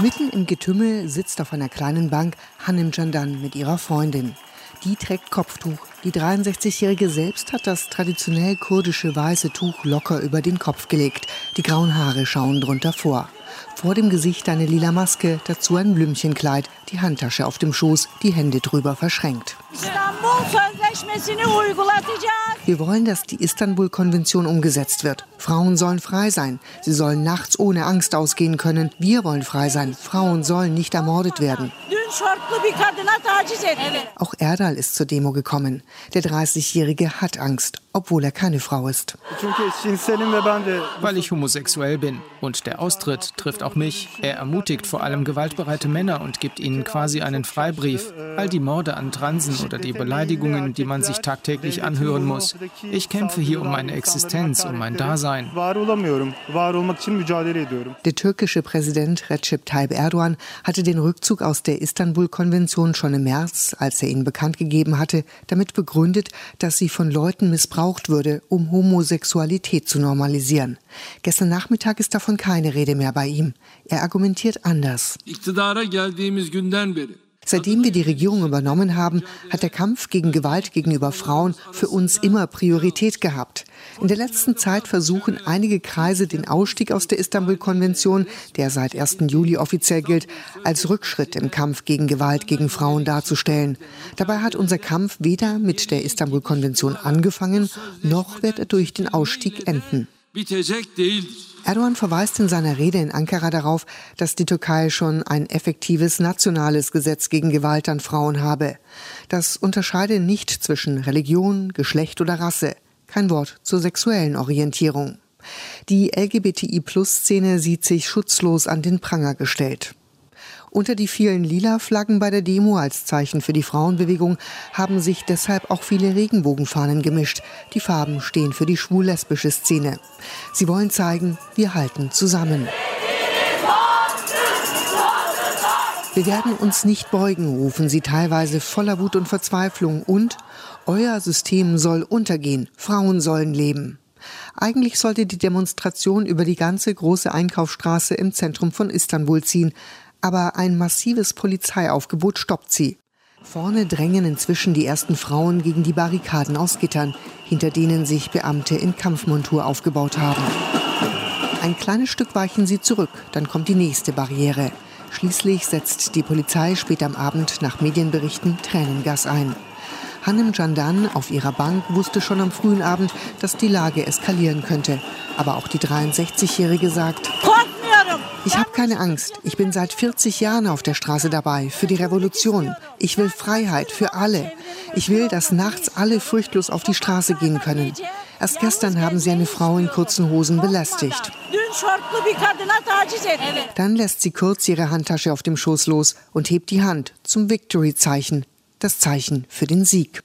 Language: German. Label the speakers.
Speaker 1: Mitten im Getümmel sitzt auf einer kleinen Bank Hanem Candan mit ihrer Freundin. Die trägt Kopftuch. Die 63-Jährige selbst hat das traditionell kurdische weiße Tuch locker über den Kopf gelegt. Die grauen Haare schauen drunter vor. Vor dem Gesicht eine lila Maske, dazu ein Blümchenkleid, die Handtasche auf dem Schoß, die Hände drüber verschränkt. Wir wollen, dass die Istanbul-Konvention umgesetzt wird. Frauen sollen frei sein. Sie sollen nachts ohne Angst ausgehen können. Wir wollen frei sein. Frauen sollen nicht ermordet werden. Auch Erdal ist zur Demo gekommen. Der 30-Jährige hat Angst, obwohl er keine Frau ist.
Speaker 2: Weil ich homosexuell bin. Und der Austritt trifft auch mich. Er ermutigt vor allem gewaltbereite Männer und gibt ihnen quasi einen Freibrief. All die Morde an Transen oder die Beleidigungen, die man sich tagtäglich anhören muss. Ich kämpfe hier um meine Existenz, um mein Dasein.
Speaker 1: Der türkische Präsident Recep Tayyip Erdogan hatte den Rückzug aus der Istanbul-Konvention schon im März, als er ihn bekannt gegeben hatte, damit begründet, dass sie von Leuten missbraucht würde, um Homosexualität zu normalisieren. Gestern Nachmittag ist davon keine Rede mehr bei ihm. Er argumentiert anders. Seitdem wir die Regierung übernommen haben, hat der Kampf gegen Gewalt gegenüber Frauen für uns immer Priorität gehabt. In der letzten Zeit versuchen einige Kreise den Ausstieg aus der Istanbul-Konvention, der seit 1. Juli offiziell gilt, als Rückschritt im Kampf gegen Gewalt gegen Frauen darzustellen. Dabei hat unser Kampf weder mit der Istanbul-Konvention angefangen, noch wird er durch den Ausstieg enden. Erdogan verweist in seiner Rede in Ankara darauf, dass die Türkei schon ein effektives nationales Gesetz gegen Gewalt an Frauen habe. Das unterscheide nicht zwischen Religion, Geschlecht oder Rasse. Kein Wort zur sexuellen Orientierung. Die LGBTI-Plus-Szene sieht sich schutzlos an den Pranger gestellt. Unter die vielen lila Flaggen bei der Demo als Zeichen für die Frauenbewegung haben sich deshalb auch viele Regenbogenfahnen gemischt. Die Farben stehen für die schwul-lesbische Szene. Sie wollen zeigen, wir halten zusammen. Wir werden uns nicht beugen, rufen sie teilweise voller Wut und Verzweiflung. Und euer System soll untergehen, Frauen sollen leben. Eigentlich sollte die Demonstration über die ganze große Einkaufsstraße im Zentrum von Istanbul ziehen aber ein massives Polizeiaufgebot stoppt sie. Vorne drängen inzwischen die ersten Frauen gegen die Barrikaden aus Gittern, hinter denen sich Beamte in Kampfmontur aufgebaut haben. Ein kleines Stück weichen sie zurück, dann kommt die nächste Barriere. Schließlich setzt die Polizei spät am Abend nach Medienberichten Tränengas ein. Hanem Jandan auf ihrer Bank wusste schon am frühen Abend, dass die Lage eskalieren könnte. Aber auch die 63-Jährige sagt, ich habe keine Angst. Ich bin seit 40 Jahren auf der Straße dabei, für die Revolution. Ich will Freiheit für alle. Ich will, dass nachts alle furchtlos auf die Straße gehen können. Erst gestern haben sie eine Frau in kurzen Hosen belästigt. Dann lässt sie kurz ihre Handtasche auf dem Schoß los und hebt die Hand zum Victory-Zeichen, das Zeichen für den Sieg.